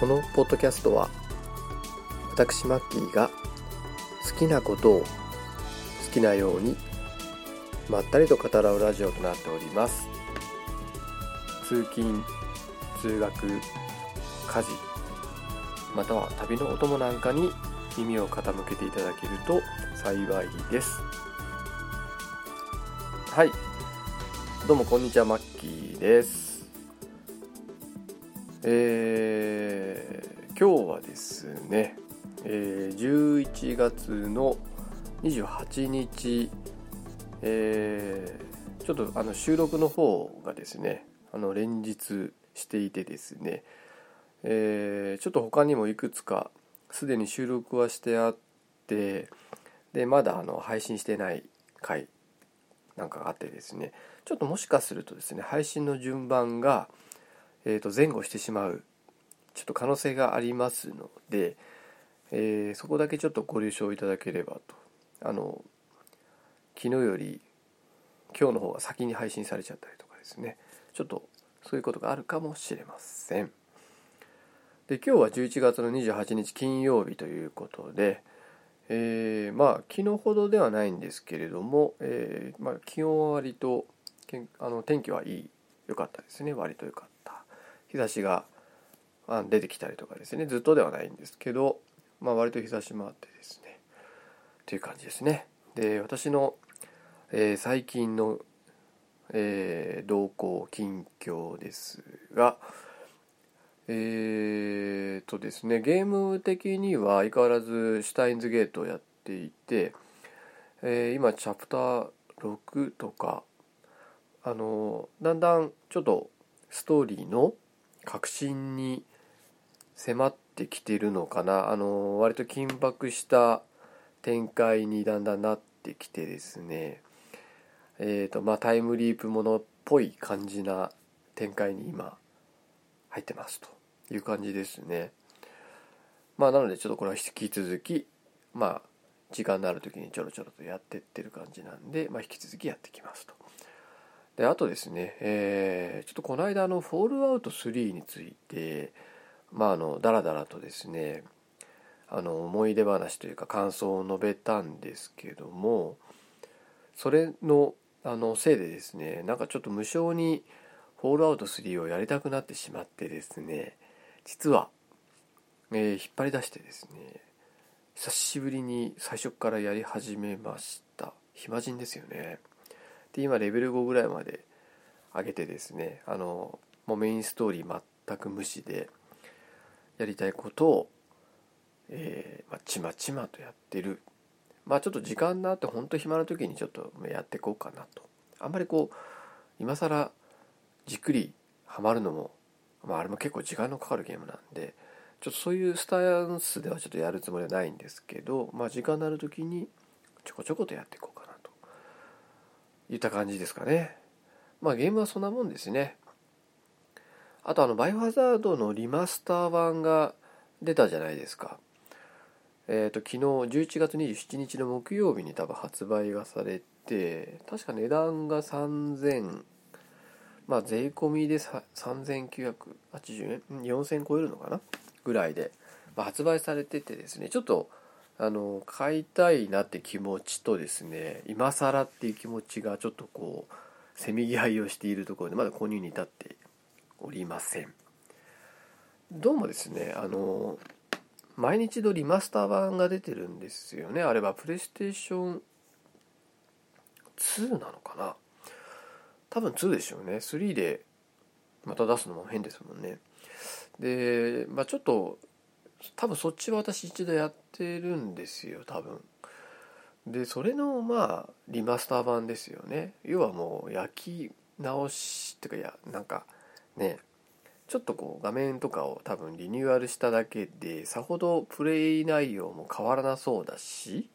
このポッドキャストは私マッキーが好きなことを好きなようにまったりと語らうラジオとなっております。通勤通学家事または旅のお供なんかに耳を傾けていただけると幸いです。はい。どうもこんにちはマッキーです。えー、今日はですね、えー、11月の28日、えー、ちょっとあの収録の方がですねあの連日していてですね、えー、ちょっと他にもいくつかすでに収録はしてあってでまだあの配信してない回なんかがあってですねちょっともしかするとですね配信の順番が、えー、と前後してしまうちょっと可能性がありますので、えー、そこだけちょっとご了承いただければと。あの昨日より今日の方が先に配信されちゃったりとかですね。ちょっとそういうことがあるかもしれません。で今日は11月の28日金曜日ということで、えー、まあ昨日ほどではないんですけれども、えー、まあ、気温は割とあの天気はいい良かったですね。割と良かった。日差しが出てきたりとかですね。ずっとではないんですけど、まあ、割と日差しもあってですね。という感じですね。で私の、えー、最近の、えー、動向近況ですがえー、とですねゲーム的には相変わらずシュタインズゲートをやっていて、えー、今チャプター6とかあのだんだんちょっとストーリーの核心に迫ってきてるのかなあの割と緊迫した展開にだんだんなってきてですねえーとまあ、タイムリープものっぽい感じな展開に今入ってますという感じですね。まあなのでちょっとこれは引き続きまあ時間のある時にちょろちょろとやってってる感じなんで、まあ、引き続きやってきますと。であとですね、えー、ちょっとこの間の「フォールアウト3」についてまああのだらだらとですねあの思い出話というか感想を述べたんですけどもそれのあのせいでですねなんかちょっと無性に「フォールアウト3」をやりたくなってしまってですね実は、えー、引っ張り出してですね久しぶりに最初からやり始めました。暇人ですよね。で今レベル5ぐらいまで上げてですねあのもうメインストーリー全く無視でやりたいことを、えーまあ、ちまちまとやってる。まあちょっと時間があって本当暇な時にちょっとやっていこうかなと。あんまりこう今更じっくりハマるのもまあ、あれも結構時間のかかるゲームなんでちょっとそういうスタンスではちょっとやるつもりはないんですけど、まあ、時間のある時にちょこちょことやっていこうかないった感じですかね。まあゲームはそんなもんですね。あとあのバイオハザードのリマスター版が出たじゃないですか。えっ、ー、と昨日11月27日の木曜日に多分発売がされて確か値段が3000まあ税込みで3980円？4000超えるのかな？ぐらいで、まあ、発売されててですね。ちょっとあの買いたいなって気持ちとですね今更っていう気持ちがちょっとこうせめぎ合いをしているところでまだ購入に至っておりません。どうもですねあの毎日のリマスター版が出てるんですよね。あれはプレイステーション2なのかな？多分2でしょうね。3でまた出すのも変ですもんね。でまあちょっと多分そっちは私一度やってるんですよ多分。でそれのまあリマスター版ですよね。要はもう焼き直しっていうかいやなんかねちょっとこう画面とかを多分リニューアルしただけでさほどプレイ内容も変わらなそうだし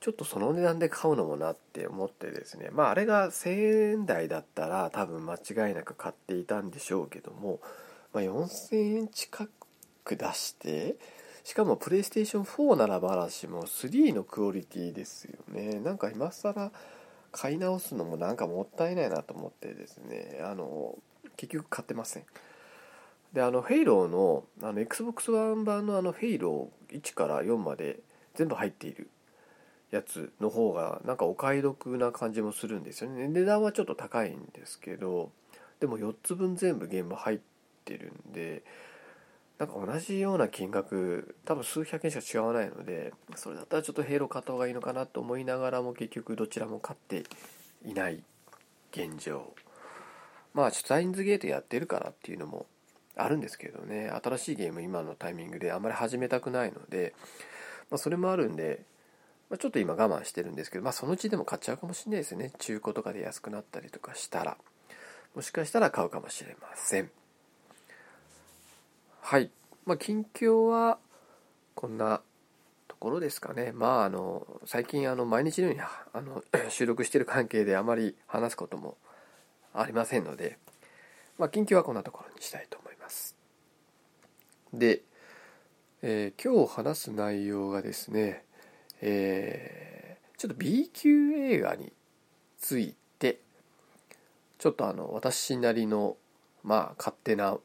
ちょっとその値段で買うのもなって思ってですね。まああれが1000円台だったら多分間違いなく買っていたんでしょうけども、まあ、4000円近く出してしかもプレイステーション4ならばらしも3のクオリティですよね。なんか今更買い直すのもなんかもったいないなと思ってですね。あの結局買ってません。であのヘイローのあの XBOX1 版のあのヘイロー1から4まで全部入っているやつの方がなんかお買い得な感じもするんですよね。値段はちょっと高いんですけどでも4つ分全部ゲーム入ってるんでなんか同じような金額多分数百円しか違わないのでそれだったらちょっとヘイロー買った方がいいのかなと思いながらも結局どちらも買っていない現状。まあシュタインズゲートやってるからっていうのもあるんですけどね。新しいゲーム今のタイミングであんまり始めたくないので、まあ、それもあるんでまあ、ちょっと今我慢してるんですけど、まあ、そのうちでも買っちゃうかもしれないですね。中古とかで安くなったりとかしたら。もしかしたら買うかもしれません。はい。まあ近況はこんなところですかね。まああの最近あの毎日のようにあの 収録してる関係であまり話すこともありませんので、まあ、近況はこんなところにしたいと思います。で、えー、今日話す内容がですねえー、ちょっと B 級映画についてちょっとあの私なりのまあ勝手な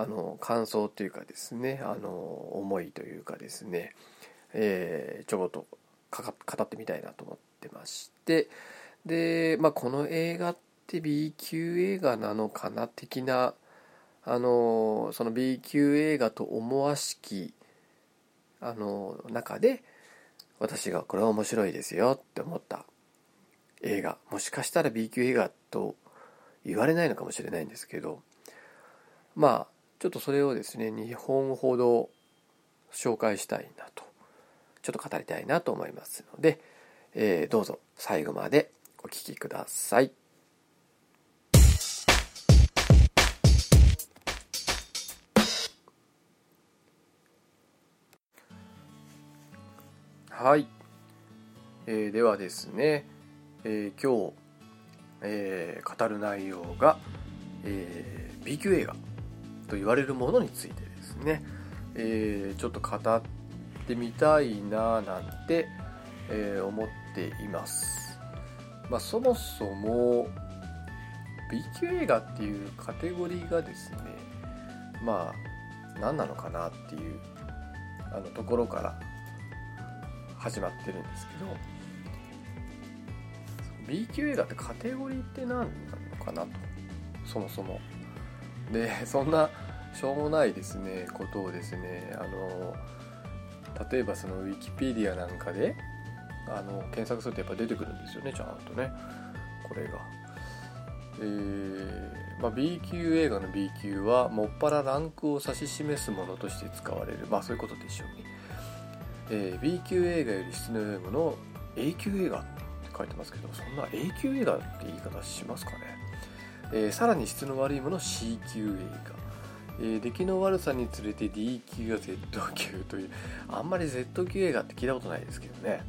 あの感想というかですねあの思いというかですね、えー、ちょこっと語ってみたいなと思ってましてで、まあ、この映画って B 級映画なのかな的なあのその B 級映画と思わしきあの中で私がこれは面白いですよって思った映画もしかしたら B 級映画と言われないのかもしれないんですけどまあちょっとそれをですね2本ほど紹介したいなと。ちょっと語りたいなと思いますので、えー、どうぞ最後までお聴きください。はい、えー、ではですね、えー、今日、えー、語る内容が、えー、B 級映画。と言われるものについてですね、えー、ちょっと語ってみたいななんて、えー、思っています。まあ、そもそも B 級映画っていうカテゴリーがですねまあ何なのかなっていうあのところから始まってるんですけど B 級映画ってカテゴリーって何なのかなとそもそもでそんなしょうもないですねことをですねあの例えばそのウィキペディアなんかであの検索するとやっぱ出てくるんですよねちゃんとねこれが。えーまあ、B 級映画の B 級はもっぱらランクを指し示すものとして使われるまあそういうことでしょうね。えー、B 級映画より質の良いものを A 級映画って書いてますけどそんな A 級映画って言い方しますかね、えー、さらに質の悪いもの C 級映画、えー、出来の悪さにつれて D 級や Z 級というあんまり Z 級映画って聞いたことないですけどね。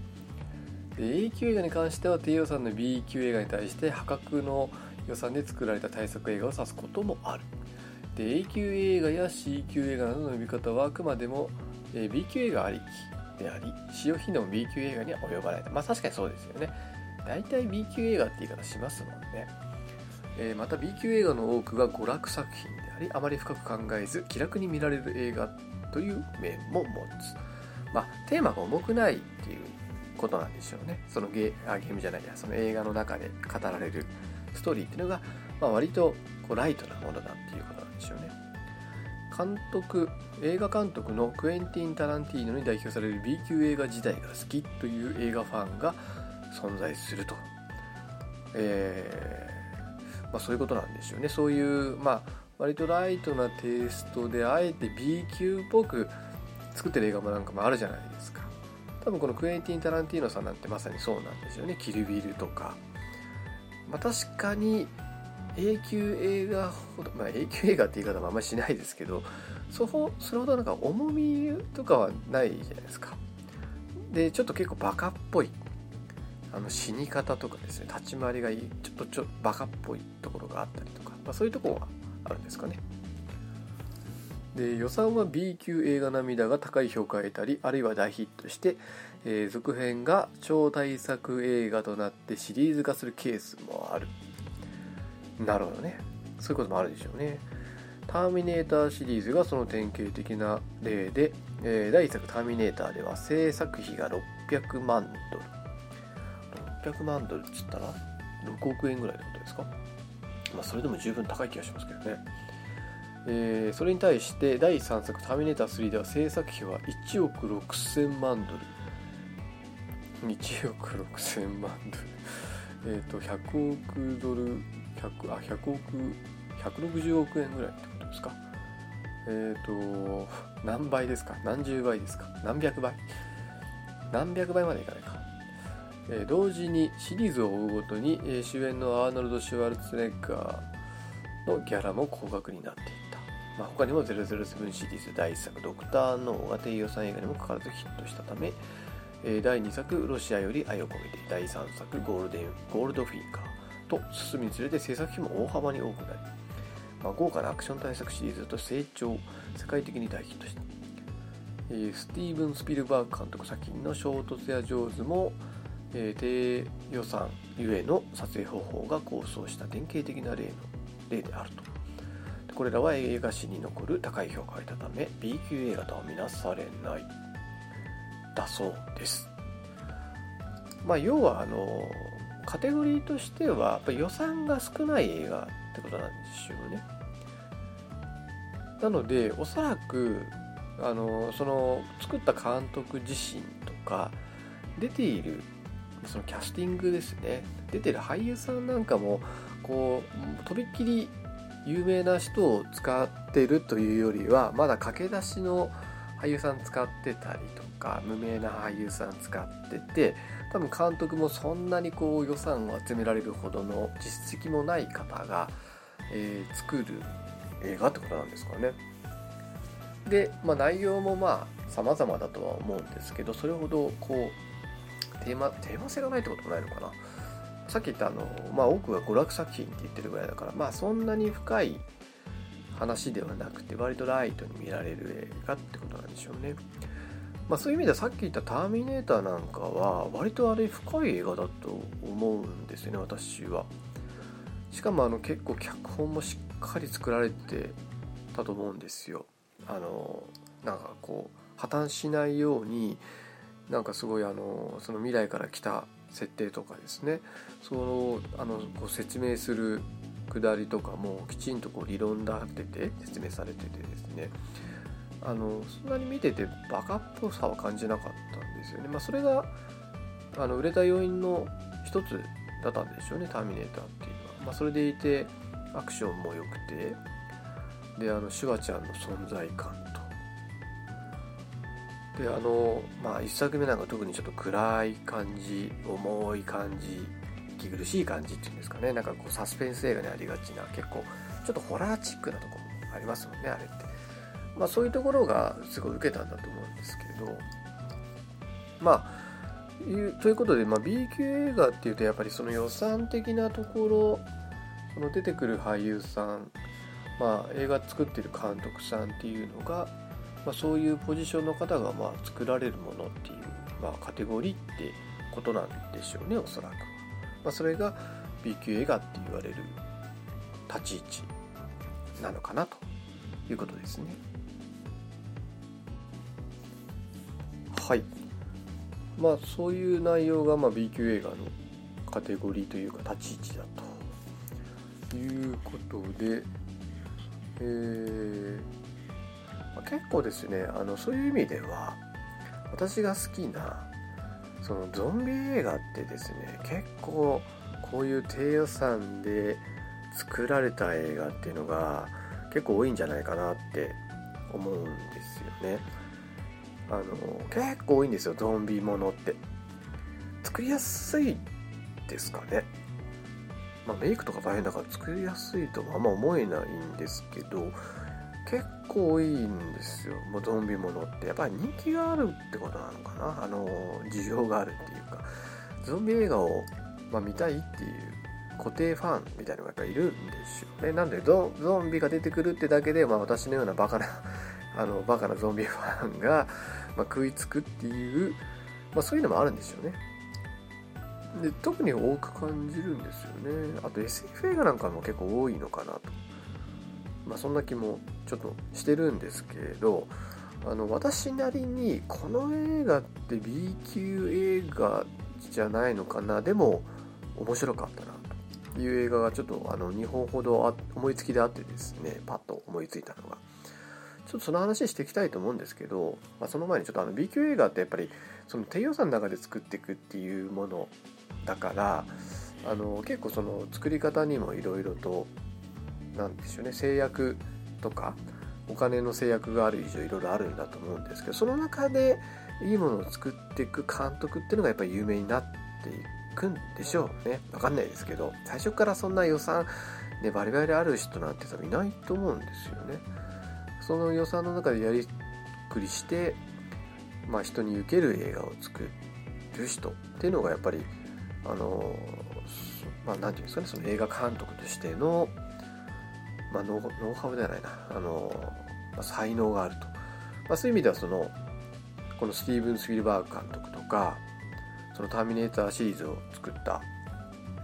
で A 級映画に関しては低予算の B 級映画に対して破格の予算で作られた対策映画を指すこともある。で A 級映画や C 級映画などの呼び方はあくまでも B 級映画ありきであり使用頻度も B 級映画には及ばないまあ確かにそうですよね。大体 B 級映画って言い方しますもんね、えー、また B 級映画の多くが娯楽作品でありあまり深く考えず気楽に見られる映画という面も持つ。まあテーマが重くないっていうことなんでしょうね。そのゲあゲームじゃないや。その映画の中で語られる。ストーリーっていうのが、まあ、割とこうライトなものだっていうことなんでしょうね。監督映画監督のクエンティン・タランティーノに代表される B 級映画時代が好きという映画ファンが存在すると、えまあ、そういうことなんでしょうね。そういう、まあ、割とライトなテイストであえて B 級っぽく作ってる映画もなんかもあるじゃないですか。多分このクエンティン・タランティーノさんなんてまさにそうなんですよね。キルビルとか、まあ、確かに A 級映画ほど、まあ、A 級映画って言い方もあんまりしないですけどそほそれほどなんか重みとかはないじゃないですか。でちょっと結構バカっぽい。あの死に方とかですね立ち回りがいいちょっとちょバカっぽいところがあったりとか、まあ、そういうところはあるんですかね。で予算は B 級映画並みだが高い評価を得たりあるいは大ヒットして、えー、続編が超大作映画となってシリーズ化するケースもある。なるほどね。そういうこともあるでしょうね。ターミネーターシリーズがその典型的な例で、えー、第1作ターミネーターでは制作費が600万ドル。600万ドルっつったら6億円ぐらいってことですか？まあそれでも十分高い気がしますけどね。えー、それに対して第3作「ターミネーター3」では制作費は1億6000万ドル。1億6000万ドル。えっ、と100億ドル100あ100億160億円ぐらいってことですか？えっ、ー、と何倍ですか？何十倍ですか？何百倍？何百倍までいかないか、え、同時にシリーズを追うごとに、え、主演のアーノルド・シュワルツネッガーのギャラも高額になっていた、まあ、他にも007シリーズ第1作「ドクター・ノー」が低予算映画にもかかわらずヒットしたため、え、第2作「ロシアより愛を込めて」第3作ゴールデン「ゴールドフィーカー」と進むにつれて制作費も大幅に多くなりまあ、豪華なアクション大作シリーズと成長世界的に大ヒットした、スティーブン・スピルバーグ監督作品の「衝突や上手も」えー、低予算ゆえの撮影方法が構想した典型的な例の例であるとこれらは映画史に残る高い評価を得たため B 級映画とは見なされないだそうですまあ要はあのカテゴリーとしてはやっぱ予算が少ない映画ってことなんですよね。なのでおそらくあのその作った監督自身とか出ているそのキャスティングですね出てる俳優さんなんかもこうとびっきり有名な人を使ってるというよりはまだ駆け出しの俳優さん使ってたりとか無名な俳優さん使ってて多分監督もそんなにこう予算を集められるほどの実績もない方が、えー、作る映画ってことなんですかね。で、まあ、内容もまあ様々だとは思うんですけどそれほどこうテーマテーマ性がないってこともないのかな？さっき言ったあの、まあ、多くが娯楽作品って言ってるぐらいだからまあそんなに深い話ではなくて割とライトに見られる映画ってことなんでしょうね。まあ、そういう意味ではさっき言った「ターミネーター」なんかは割とあれ深い映画だと思うんですよね私は。しかもあの結構脚本もしっかり作られてたと思うんですよ。あのなんかこう破綻しないようになんかすごいあのその未来から来た設定とかですねそのあのこう説明するくだりとかもきちんとこう理論立てて説明されててですねあのそんなに見ててバカっぽさは感じなかったんですよね。まあ、それがあの売れた要因の一つだったんでしょうね「ターミネーター」っていうのは。まあ、それでいてアクションも良くてであのシュワちゃんの存在感とであのまあ1作目なんか特にちょっと暗い感じ重い感じ息苦しい感じっていうんですかね。なんかこうサスペンス映画にありがちな結構ちょっとホラーチックなとこもありますもんねあれって。まあ、そういうところがすごい受けたんだと思うんですけど。まあということで、まあ、B 級映画っていうとやっぱりその予算的なところその出てくる俳優さん、まあ、映画作ってる監督さんっていうのが、まあ、そういうポジションの方がまあ作られるものっていう、まあ、カテゴリーってことなんでしょうねおそらく、まあ、それが B 級映画って言われる立ち位置なのかなということですね。はいまあそういう内容がまあ B 級映画のカテゴリーというか立ち位置だということで、えー、結構ですねあのそういう意味では私が好きなそのゾンビ映画ってですね結構こういう低予算で作られた映画っていうのが結構多いんじゃないかなって思うんですよね。あの結構多いんですよゾンビものって作りやすいですかねまあ、メイクとか大変だから作りやすいとはあんま思えないんですけど結構多いんですよ。もうゾンビものって。やっぱり人気があるってことなのかな。あの需要があるっていうか。ゾンビ映画を、まあ、見たいっていう固定ファンみたいなのがやっぱいるんですよね。なんでゾンビが出てくるってだけで、まあ、私のようなバカな あのバカなゾンビファンが、まあ、食いつくっていう、まあ、そういうのもあるんですよね。で特に多く感じるんですよね。あと SF 映画なんかも結構多いのかなと。まあ、そんな気もちょっとしてるんですけどあの私なりにこの映画って B 級映画じゃないのかなでも面白かったなという映画がちょっとあの2本ほど思いつきであってですねパッと思いついたのが。ちょっとその話していきたいと思うんですけど、まあ、その前にちょっとあの B 級映画ってやっぱりその低予算の中で作っていくっていうものだからあの結構その作り方にもいろいろとなんでしょうね。制約とかお金の制約がある以上いろいろあるんだと思うんですけどその中でいいものを作っていく監督っていうのがやっぱり有名になっていくんでしょうね。分かんないですけど最初からそんな予算ねバリバリある人なんて多分いないと思うんですよね。その予算の中でやりくりしてまあ人に受ける映画を作る人っていうのがやっぱりあのまあ何て言うんですかねその映画監督としてのまあ、ノウハウではないな。あの、まあ、才能があると、まあ、そういう意味ではそのこのスティーブン・スピルバーグ監督とかその「ターミネーター」シリーズを作った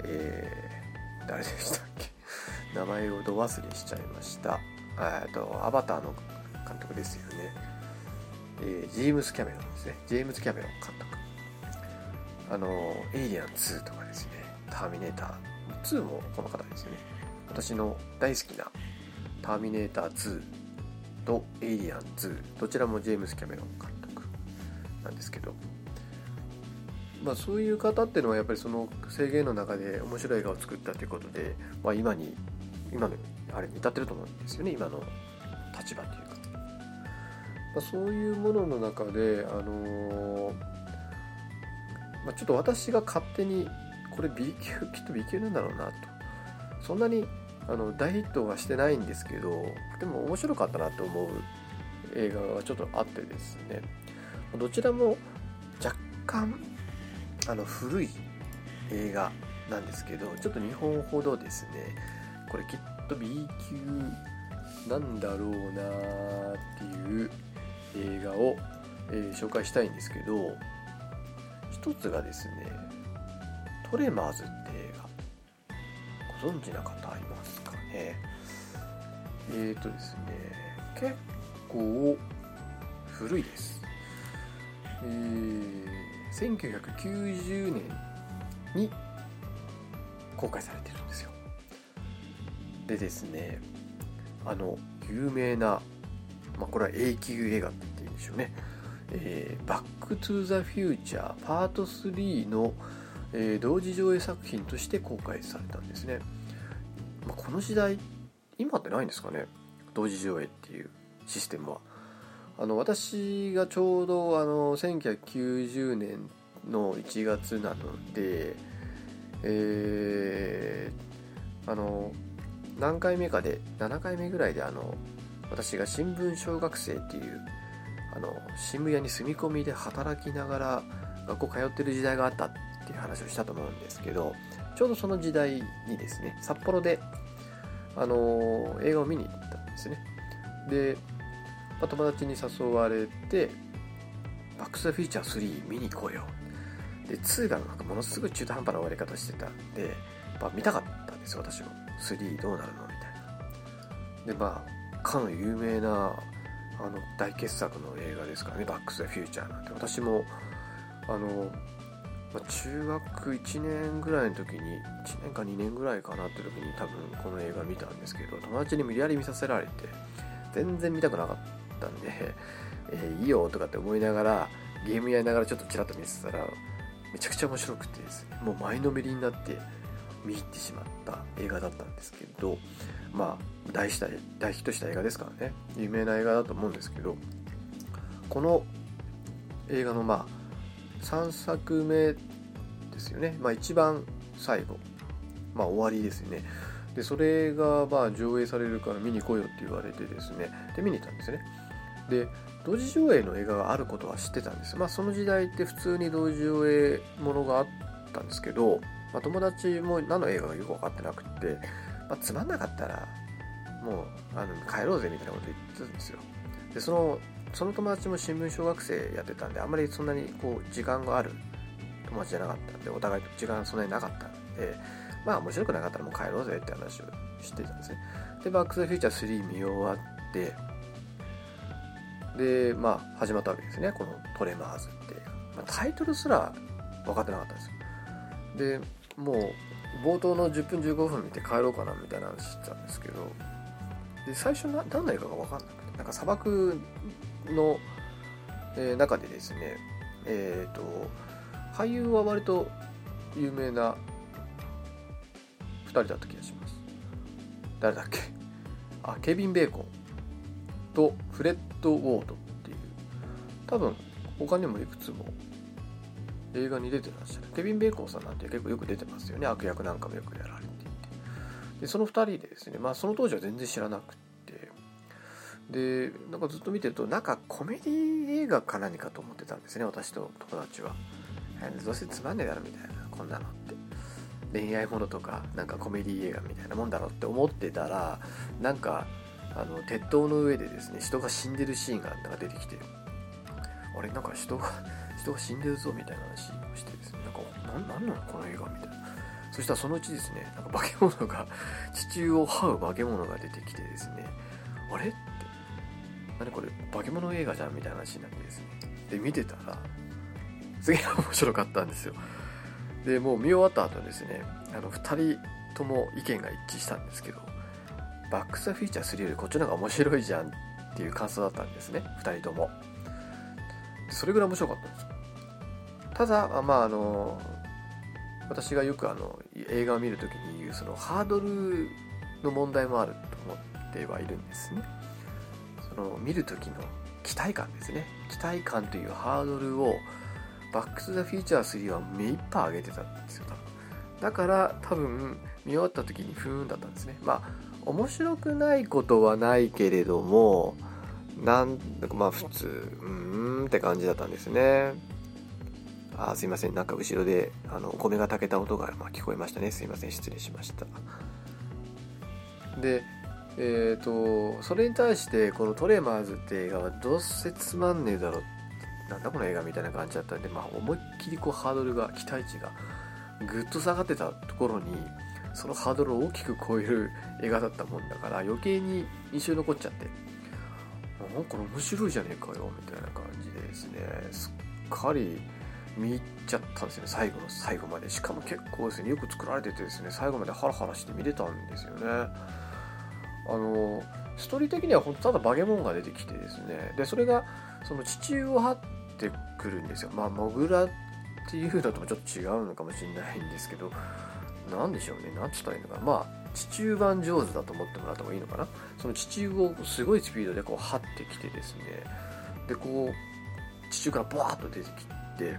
えー、誰でしたっけ？名前をど忘れしちゃいました。えっとアバターの監督ですよね、えー、ジェームス・キャメロンですね。ジェームズ・キャメロン監督。あの「エイリアン2」とかですね「ターミネーター」2もこの方ですね。私の大好きな「ターミネーター2」と「エイリアン2」どちらもジェームス・キャメロン監督なんですけど、まあ、そういう方っていうのはやっぱりその制限の中で面白い映画を作ったということで、まあ、今に今のあれに至ってると思うんですよね今の立場というか、まあ、そういうものの中であのー、まあ、ちょっと私が勝手にこれ B 級きっと B 級なんだろうなと。そんなにあの大ヒットはしてないんですけどでも面白かったなと思う映画がちょっとあってですね。どちらも若干あの古い映画なんですけどちょっと2本ほどですねこれきっと B 級なんだろうなっていう映画を、えー、紹介したいんですけど一つがですねトレマーズって映画。ご存知な方いますかねえっ、ー、とですね結構古いです。えー、1990年に公開されてるんですよ。でですねあの有名な、まあ、これは A 級映画って言うんでしょうね。えー、バック・トゥ・ザ・フューチャーパート3のえー、同時上映作品として公開されたんですね、この時代今ってないんですかね？同時上映っていうシステムは。あの私がちょうどあの1990年の1月なのでえー、あの何回目かで7回目ぐらいであの私が新聞小学生っていうあの渋谷に住み込みで働きながら学校通ってる時代があったっていう話をしたと思うんですけどちょうどその時代にですね札幌で、あの映画を見に行ったんですね。で、まあ、友達に誘われて「バック・ス・ザ・フィーチャー3見に行こうよ」で2がなんかものすごい中途半端な終わり方してたんで、まあ、見たかったんですよ私も。3どうなるのみたいな。でまあかの有名なあの大傑作の映画ですからね「バック・ス・ザ・フューチャー」なんて。私もあのまあ、中学1年ぐらいの時に1年か2年ぐらいかなって時に多分この映画見たんですけど友達に無理やり見させられて全然見たくなかったんで、えー、いいよとかって思いながらゲームやりながらちょっとちらっと見せたらめちゃくちゃ面白くてですねもう前のめりになって見入ってしまった映画だったんですけどまあ大した大ヒットした映画ですからね有名な映画だと思うんですけどこの映画のまあ3作目ですよね、まあ、一番最後、まあ、終わりですよね。でそれがまあ上映されるから見に来いよって言われてですね。で見に行ったんですね。で同時上映の映画があることは知ってたんです。まあその時代って普通に同時上映ものがあったんですけど、まあ、友達も何の映画かよく分かってなくって、まあ、つまんなかったらもうあの帰ろうぜみたいなこと言ってたんですよ。でそのその友達も新聞小学生やってたんであんまりそんなにこう時間がある友達じゃなかったんでお互い時間そんなになかったんでまあ面白くなかったらもう帰ろうぜって話をしてたんですね。でバック・ス・フューチャー3見終わってでまあ始まったわけですね。このトレマーズって、まあ、タイトルすら分かってなかったんですよ。でもう冒頭の10分15分見て帰ろうかなみたいな話してたんですけどで最初な何の映画か分かんなくてなんか砂漠の、えー、中でですねえっ、ー、と俳優は割と有名な2人だった気がします。誰だっけ？あケビン・ベーコンとフレッド・ウォードっていう。多分他にもいくつも映画に出てらっしゃる。ケビン・ベーコンさんなんて結構よく出てますよね。悪役なんかもよくやられていて。でその2人でですねまあその当時は全然知らなくて。でなんかずっと見てるとなんかコメディ映画か何かと思ってたんですね私と友達は。どうせつまんねえだろみたいなこんなのって。恋愛ものとかなんかコメディ映画みたいなもんだろって思ってたらなんかあの鉄塔の上でですね人が死んでるシーンがなんか出てきてあれなんか人が 人が死んでるぞみたいな話をしてですねなんか何なのこの映画みたいな。そしたらそのうちですねなんか化け物が 地中を這う化け物が出てきてですねあれって。何これ化け物映画じゃんみたいな話になってですね。で見てたらすげえ面白かったんですよ。でもう見終わった後ですねあの2人とも意見が一致したんですけどバック・ザ・フィーチャー3よりこっちの方が面白いじゃんっていう感想だったんですね2人とも。それぐらい面白かったんですただまああの私がよくあの映画を見るときに言うそのハードルの問題もあると思ってはいるんですね。その見る時の期待感ですね。期待感というハードルをバック・トゥ・ザ・フィーチャー3は目いっぱい上げてたんですよだから多分見終わった時にふーんだったんですね。まあ面白くないことはないけれどもなんだかまあ普通うーんって感じだったんですね。あすいません。なんか後ろであのお米が炊けた音が、ま、聞こえましたね。すいません。失礼しました。でえっ、ー、とそれに対してこの「トレマーズ」って映画はどうせつまんねえだろっなんだこの映画みたいな感じだったんで、まあ、思いっきりこうハードルが期待値がぐっと下がってたところにそのハードルを大きく超える映画だったもんだから余計に印象に残っちゃってなんか面白いじゃねえかよみたいな感じでですねすっかり見入っちゃったんですよね最後の最後まで。しかも結構ですねよく作られててですね最後までハラハラして見れたんですよね。あのストーリー的には本当ただバゲモンが出てきてですねでそれがその地中を張ってくるんですよ。まあモグラっていうのともちょっと違うのかもしれないんですけど何でしょうね。何つったらいいのかな。まあ地中版上手だと思ってもらった方がいいのかな。その地中をすごいスピードでこう張ってきてですね。でこう地中からバーッと出てきて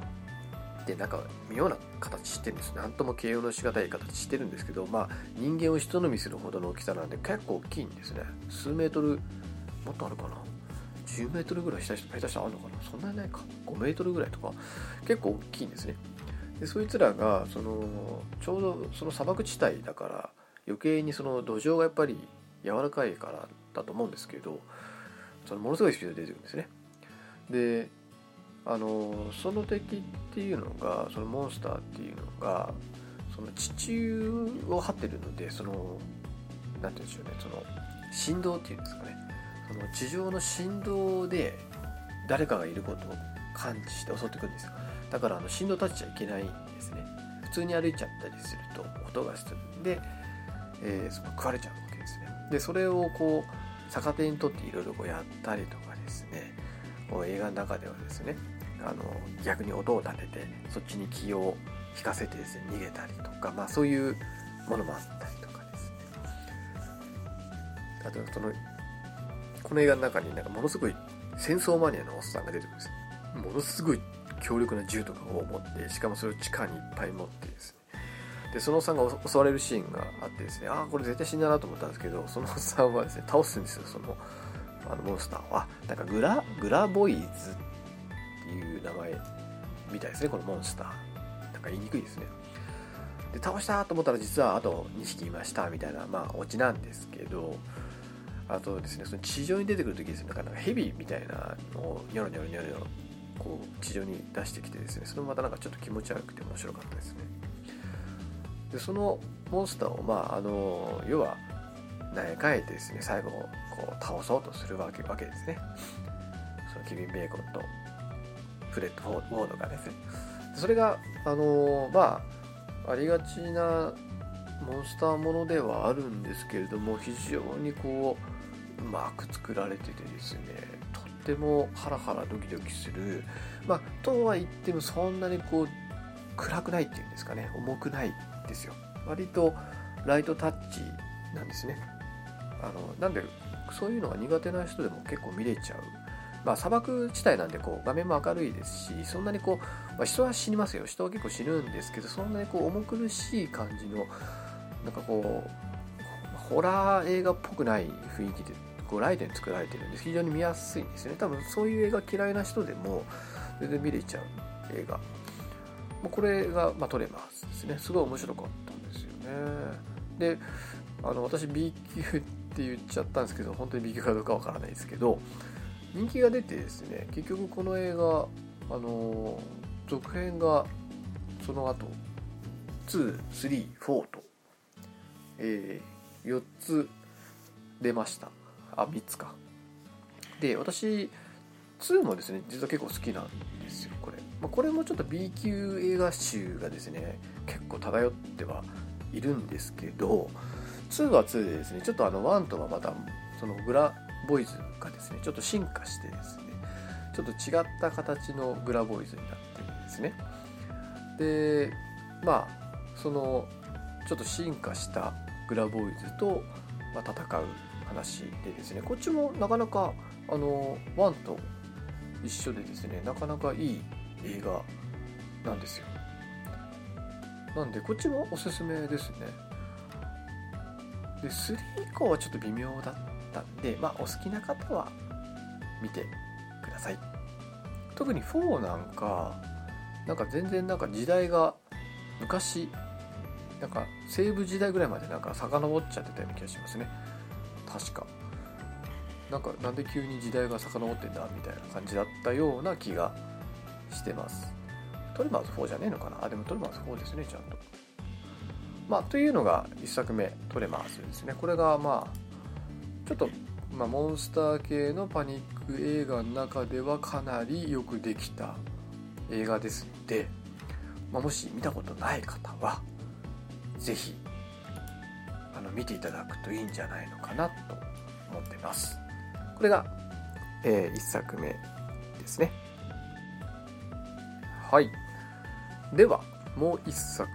でなんか妙な形してるんです。何とも形容のしがたい形してるんですけどまあ人間を一飲みするほどの大きさなんで結構大きいんですね。数メートルもっとあるかな。10メートルぐらい下手したらあるのかな？そんなにないか。5メートルぐらいとか。結構大きいんですね。でそいつらがそのちょうどその砂漠地帯だから余計にその土壌がやっぱり柔らかいからだと思うんですけどそのものすごいスピードで出てくるんですね。であのその敵っていうのがそのモンスターっていうのがその地中を張ってるのでその何て言うんでしょうね。その振動っていうんですかね。その地上の振動で誰かがいることを感知して襲ってくるんですよ。だからあの振動立っちゃいけないんですね。普通に歩いちゃったりすると音がする。んで、えー、その食われちゃうわけですね。でそれをこう逆手にとっていろいろやったりとかですね。こう映画の中ではですねあの逆に音を立ててそっちに気を引かせてですね逃げたりとか、まあ、そういうものもあったりとかですね。あとそのこの映画の中になんかものすごい戦争マニアのおっさんが出てくるんですよ。ものすごい強力な銃とかを持ってしかもそれを地下にいっぱい持ってですね。でそのおっさんが襲われるシーンがあってですねああこれ絶対死んだなと思ったんですけどそのおっさんはですね倒すんですよそのあのモンスターは。なんかグラグラボイズっていう名前みたいですねこのモンスター。なんか言いにくいですね。で倒したと思ったら実はあと2匹いましたみたいなまあオチなんですけどあとですねその地上に出てくる時ですねなんかヘビみたいなのをニョロニョロニョロニョロこう地上に出してきてですねそれもまたなんかちょっと気持ち悪くて面白かったですね。でそのモンスターをまああの要は投げ替えてですね最後こう倒そうとするわけわけですね。そのケビン・ベーコンとフレッド・ウォードがですね。それがあのまあありがちなモンスターものではあるんですけれども非常にこううまく作られててですねとってもハラハラドキドキする。まあとは言ってもそんなにこう暗くないっていうんですかね重くないですよ。割とライトタッチなんですね。あのなんでそういうのが苦手な人でも結構見れちゃう。まあ、砂漠地帯なんでこう画面も明るいですしそんなにこう、まあ、人は死にますよ。人は結構死ぬんですけどそんなにこう重苦しい感じのなんかこうホラー映画っぽくない雰囲気でこうライトに作られてるんで非常に見やすいんですよね。多分そういう映画嫌いな人でも全然見れちゃう映画。もうこれが、まあ、撮れますですね。すごい面白かったんですよね。であの私 B 級って言っちゃったんですけど本当に B 級かどうかわからないですけど人気が出てですね結局この映画あの続編がその後234と、えー、4つ出ました。あ3つか。で私2もですね実は結構好きなんですよこれ、まあ、これもちょっと B 級映画集がですね結構漂ってはいるんですけど2は2でですねちょっとあの1とはまたそのグラボイズがですねちょっと進化してですねちょっと違った形のグラボイズになってるんですね。でまあそのちょっと進化したグラボーイズと、ま、戦う話でですねこっちもなかなかあの1と一緒でですねなかなかいい映画なんですよ。なんでこっちもおすすめですね。で3以降はちょっと微妙だったんでまあお好きな方は見てください。特に4なんかなんか全然なんか時代が昔なんか西部時代ぐらいまでなんか遡っちゃってたような気がしますね。確か。なんかなんで急に時代が遡ってんだみたいな感じだったような気がしてます。トリマーズ4じゃねえのかな？あでもトリマーズ4ですねちゃんと。まあというのが1作目トレマーズですね。これがまあちょっとまあ、モンスター系のパニック映画の中ではかなりよくできた映画ですので、まあ、もし見たことない方は是非あの見ていただくといいんじゃないのかなと思ってます。これが、えー、1作目ですね。はい。ではもう1作、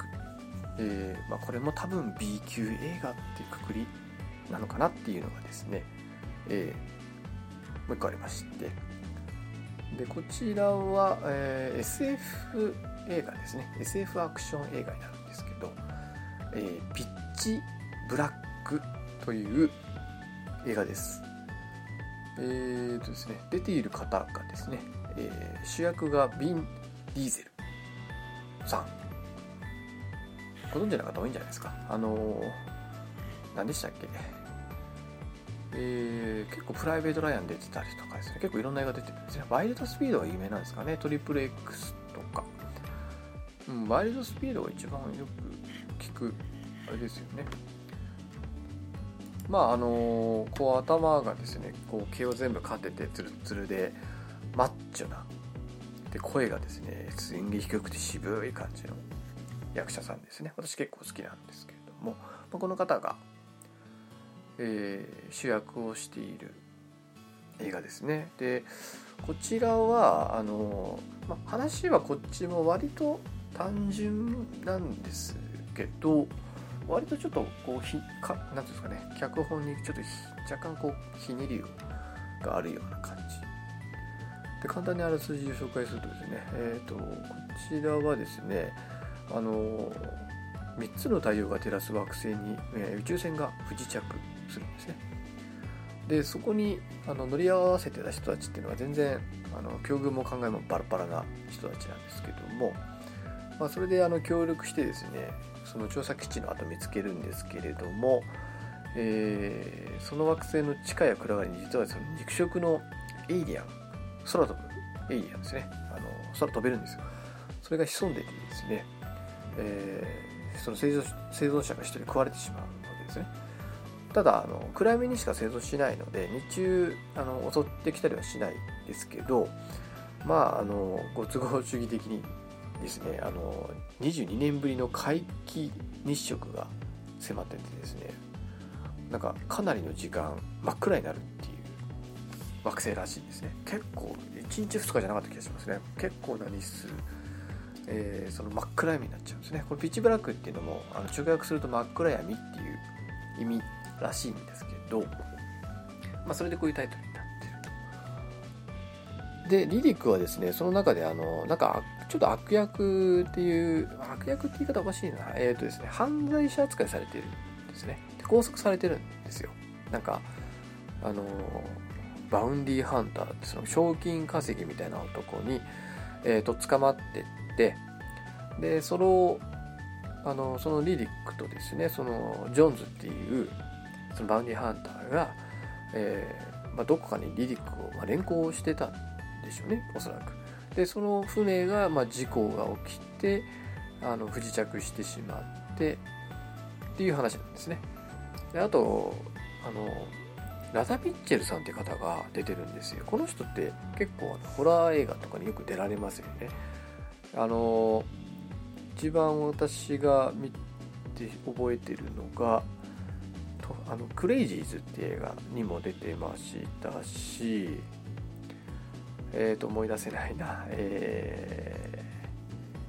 えーまあ、これも多分 B 級映画っていうくくりなのかなっていうのがですね、えー、もう一個ありまして。でこちらは、えー、SF 映画ですね。SF アクション映画になる「えー、ピッチ・ブラック」という映画です。えーとですね出ている方がですね、えー、主役がビン・ディーゼルさん。ご存知の方多いんじゃないですか。あのー、何でしたっけ。えー、結構プライベート・ライアン出てたりとかですね。結構いろんな映画出てるんですね。ワイルドスピードが有名なんですかね。トリプル X とか、うん、ワイルドスピードが一番よく聞くあれですよね。まああの、こう頭がですねこう毛を全部かててツルツルでマッチョなで声がですね演技低くて渋い感じの役者さんですね。私結構好きなんですけれども、ま、この方がえー、主役をしている映画ですね。でこちらはあの、ま話はこっちも割と単純なんですけど割とちょっとこうひかなんですかね脚本にちょっと若干こうひねりがあるような感じ。で簡単にあらすじを紹介するとですねえっ、ー、とこちらはですねあの3つの太陽が照らす惑星に、えー、宇宙船が不時着するんですね。でそこにあの乗り合わせてた人たちっていうのは全然あの境遇も考えもバラバラな人たちなんですけども、まあ、それであの協力してですねその調査基地の後見つけるんですけれども、えー、その惑星の地下や暗がりに実はその肉食のエイリアン空飛ぶエイリアンですね。あの空飛べるんですよ。それが潜んでてですね、えー、その生存生存者が一人食われてしまうわけですね。ただあの暗闇にしか生存しないので日中あの襲ってきたりはしないですけどまああのご都合主義的にですねあの22年ぶりの皆既日食が迫っててですねなんかかなりの時間真っ暗になるっていう惑星らしいんですね。結構1日2日じゃなかった気がしますね。結構な日数えー、その真っ暗闇になっちゃうんですね。これピッチブラックっていうのもあの直訳すると真っ暗闇っていう意味らしいんですけど、まあ、それでこういうタイトルになってると。でリリックはですねその中であのなんかちょっと悪役っていう悪役って言い方おかしいな。えっ、ー、とですね犯罪者扱いされてるんですね。で拘束されてるんですよ。なんかあのバウンディーハンターってその賞金稼ぎみたいな男に、えーと捕まってってでそのあのそのリリックとですねそのジョンズっていうそのバウンディーハンターが、えーまあ、どこかにリリックを、まあ、連行してたんでしょうねおそらく。でその船が、まあ、事故が起きてあの不時着してしまってっていう話なんですね。であとあのラザ・ピッチェルさんって方が出てるんですよ。この人って結構ホラー映画とかによく出られますよね。あの一番私が見て覚えてるのが「あのクレイジーズ」って映画にも出てましたしえっ、ー、と思い出せないな。え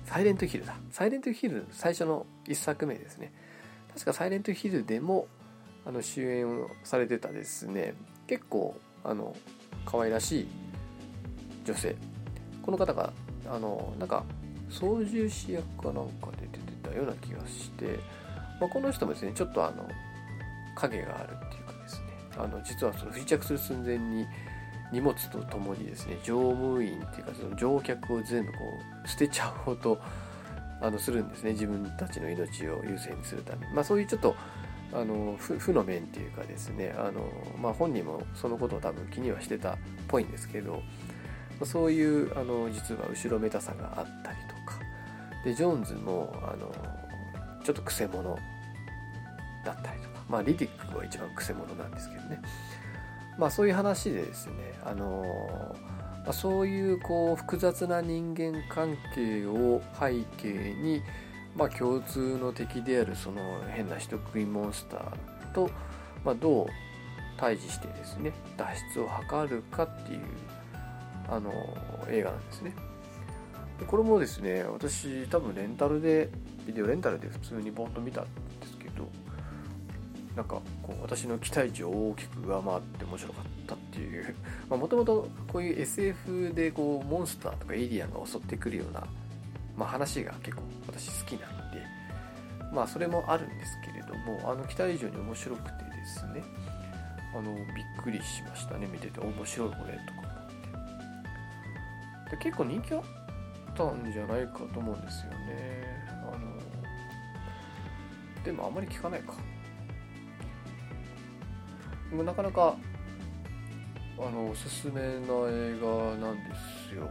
ー、サイレントヒルだ。サイレントヒル最初の1作目ですね。確かサイレントヒルでもあの主演をされてたですね。結構あの可愛らしい女性。この方があのなんか操縦士役かなんかで出てたような気がして、まあ、この人もですねちょっとあの影があるっていうかですね。あの実はその不時着する寸前に荷物とともにですね乗務員っていうかその乗客を全部こう捨てちゃおうとあのするんですね。自分たちの命を優先にするために。まあそういうちょっとあの負の面っていうかですねあの、まあ、本人もそのことを多分気にはしてたっぽいんですけどそういうあの実は後ろめたさがあったりとか。でジョーンズもあのちょっとくせ者だったりとか。まあリディックは一番くせ者なんですけどね。まあそういう話でですねあの、まあ、そういうこう複雑な人間関係を背景にまあ共通の敵であるその変な人食いモンスターと、まあ、どう対峙してですね脱出を図るかっていうあの映画なんですね。これもですね私多分レンタルでビデオレンタルで普通にボンと見たなんかこう私の期待値を大きく上回って面白かったっていう。もともとこういう SF でこうモンスターとかエイリアンが襲ってくるような、まあ、話が結構私好きなんでまあそれもあるんですけれどもあの期待以上に面白くてですねあのびっくりしましたね見てて。面白いこれとかで結構人気あったんじゃないかと思うんですよね。あのでもあんまり聞かないか。でもなかなかあのおすすめな映画なんですよ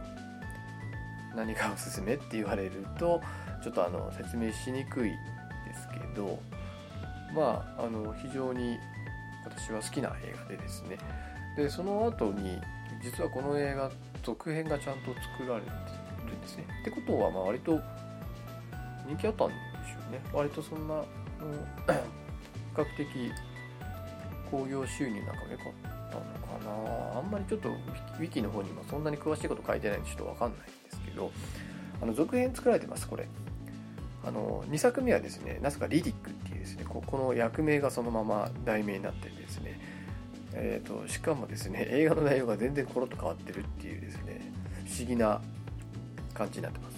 何がおすすめって言われるとちょっとあの説明しにくいですけどまああの非常に私は好きな映画でですねでその後に実はこの映画続編がちゃんと作られてるんですね。ってことはまあ割と人気あったんでしょうね。割とそんな、比較的興行収入なんかも良かったのかな。あんまりちょっとウィキの方にもそんなに詳しいこと書いてないんでちょっとわかんないんですけどあの続編作られてますこれ。あの2作目はですねなぜかリディックっていうですねここの役名がそのまま題名になってですねえーと、しかもですね映画の内容が全然コロッと変わってるっていうですね不思議な感じになってます。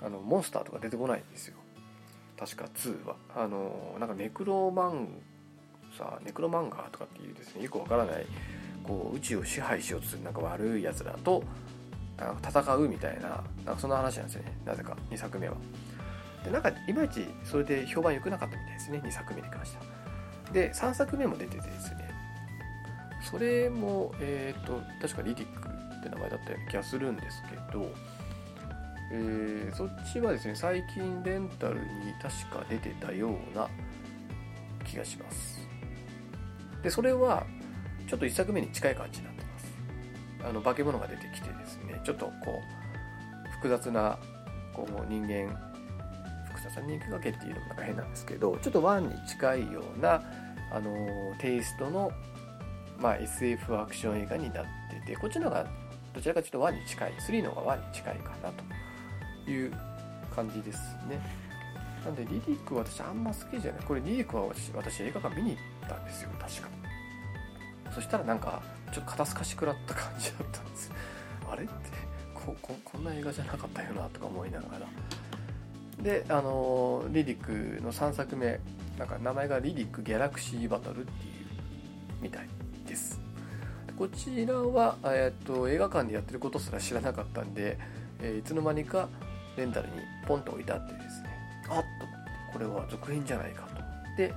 あのモンスターとか出てこないんですよ。確か2は。あのなんかネクロマンさネクロマンガーとかっていうですねよくわからないこう宇宙を支配しようとするなんか悪いやつらと戦うみたいななんかそんな話なんですよね。なぜか2作目は。でなんかいまいちそれで評判良くなかったみたいですね。2作目に関しては。で3作目も出ててですね。それも、えっ、と、確かリディックって名前だったような気がするんですけど、えー、そっちはですね、最近レンタルに確か出てたような気がします。でそれはちょっと1作目に近い感じになってます。あの化け物が出てきてですねちょっとこう複雑なこう人間複雑な人間関係っていうのもなんか変なんですけどちょっと1に近いようなあのテイストの、まあ、SF アクション映画になっててこっちの方がどちらかというと1に近い3の方が1に近いかなという感じですね。なんでリリックは私あんま好きじゃない。これリリックは私私映画館見に行ったんですよ確か。そしたらなんかちょっと肩透かし食らった感じだったんです あれ？ってこここんな映画じゃなかったよなとか思いながら。であのリリックの3作目なんか名前がリリック・ギャラクシー・バトルっていうみたいです。こちらは、えー、と映画館でやってることすら知らなかったんで、えー、いつの間にかレンタルにポンと置いてあってですね。あっとこれは続編じゃないかと。思って、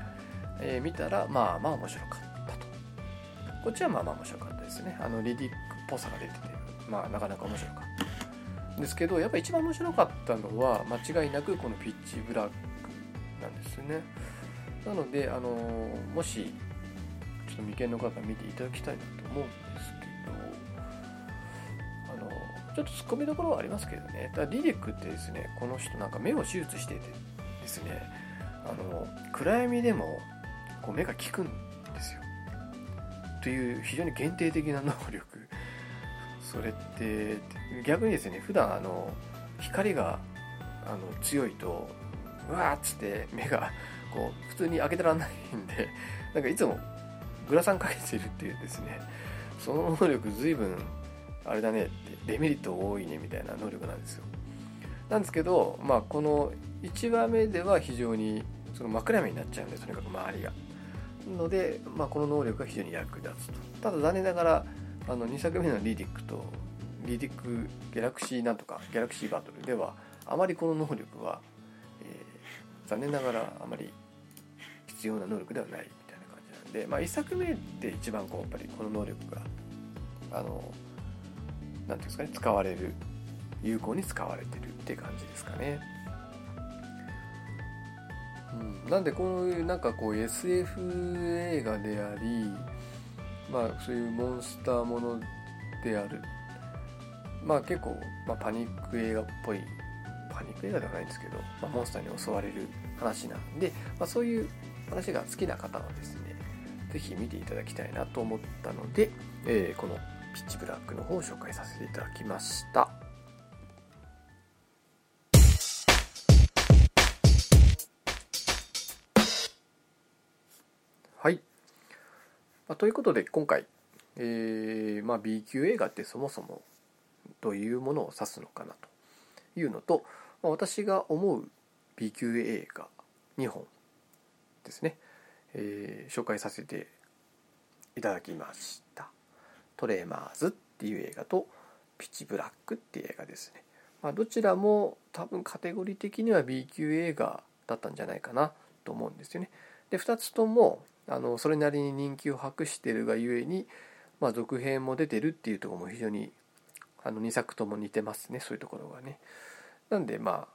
えー、見たらまあまあ面白かった。こっちはまあまあ面白かったですね。あのリディックっぽさが出てて。まあなかなか面白かった。ですけどやっぱ一番面白かったのは間違いなくこのピッチブラックなんですね。なのであのもしちょっと眉間の方見ていただきたいなと思うんですけどあのちょっとツッコミどころはありますけどね。ただリリックってですねこの人なんか目を手術しててですねあの暗闇でもこう目が効くんですという非常に限定的な能力。それって逆にですね普段あの光があの強いとうわーっつって目がこう普通に開けてらんないんで なんかいつもグラサンかけてるっていうですね。その能力随分あれだねってデメリット多いねみたいな能力なんですよ。なんですけどまあこの1話目では非常にその真っ暗闇になっちゃうんでとにかく周りが。ので、まあ、この能力が非常に役立つとただ残念ながらあの2作目のリディックとリディックギャラクシーなんとかギャラクシーバトルではあまりこの能力は、えー、残念ながらあまり必要な能力ではないみたいな感じなんで、まあ、1作目で一番こうやっぱりこの能力があの何ていうんですかね使われる有効に使われてるって感じですかね。うん、なんでこういうなんかこう SF 映画でありまあそういうモンスターものである。まあ結構、まあ、パニック映画っぽい。パニック映画ではないんですけど、まあ、モンスターに襲われる話なんで、まあ、そういう話が好きな方はですね是非見ていただきたいなと思ったので、えー、このピッチブラックの方を紹介させていただきました。まあ、ということで今回、えーまあ、B 級映画ってそもそもどういうものを指すのかなというのと、まあ、私が思う B 級映画2本ですね、えー、紹介させていただきました。トレーマーズっていう映画とピチブラックっていう映画ですね、まあ、どちらも多分カテゴリー的には B 級映画だったんじゃないかなと思うんですよね。で2つともあのそれなりに人気を博してるがゆえに、まあ、続編も出てるっていうところも非常にあの2作とも似てますねそういうところがね。なんでま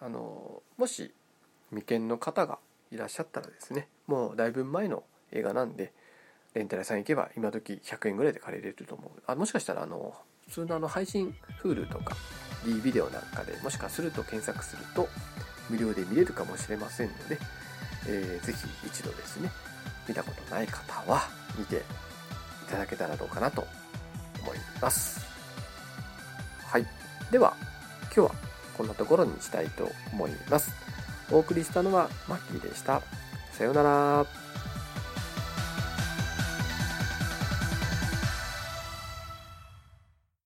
ああのもし未見の方がいらっしゃったらですねもうだいぶ前の映画なんでレンタル屋さん行けば今時100円ぐらいで借りれると思う。あもしかしたらあの普通のあの配信 Hulu とか D ビデオなんかでもしかすると検索すると無料で見れるかもしれませんので、えー、ぜひ一度ですね見たことない方は見ていただけたらどうかなと思いますはいでは今日はこんなところにしたいと思いますお送りしたのはマッキーでした。さようなら。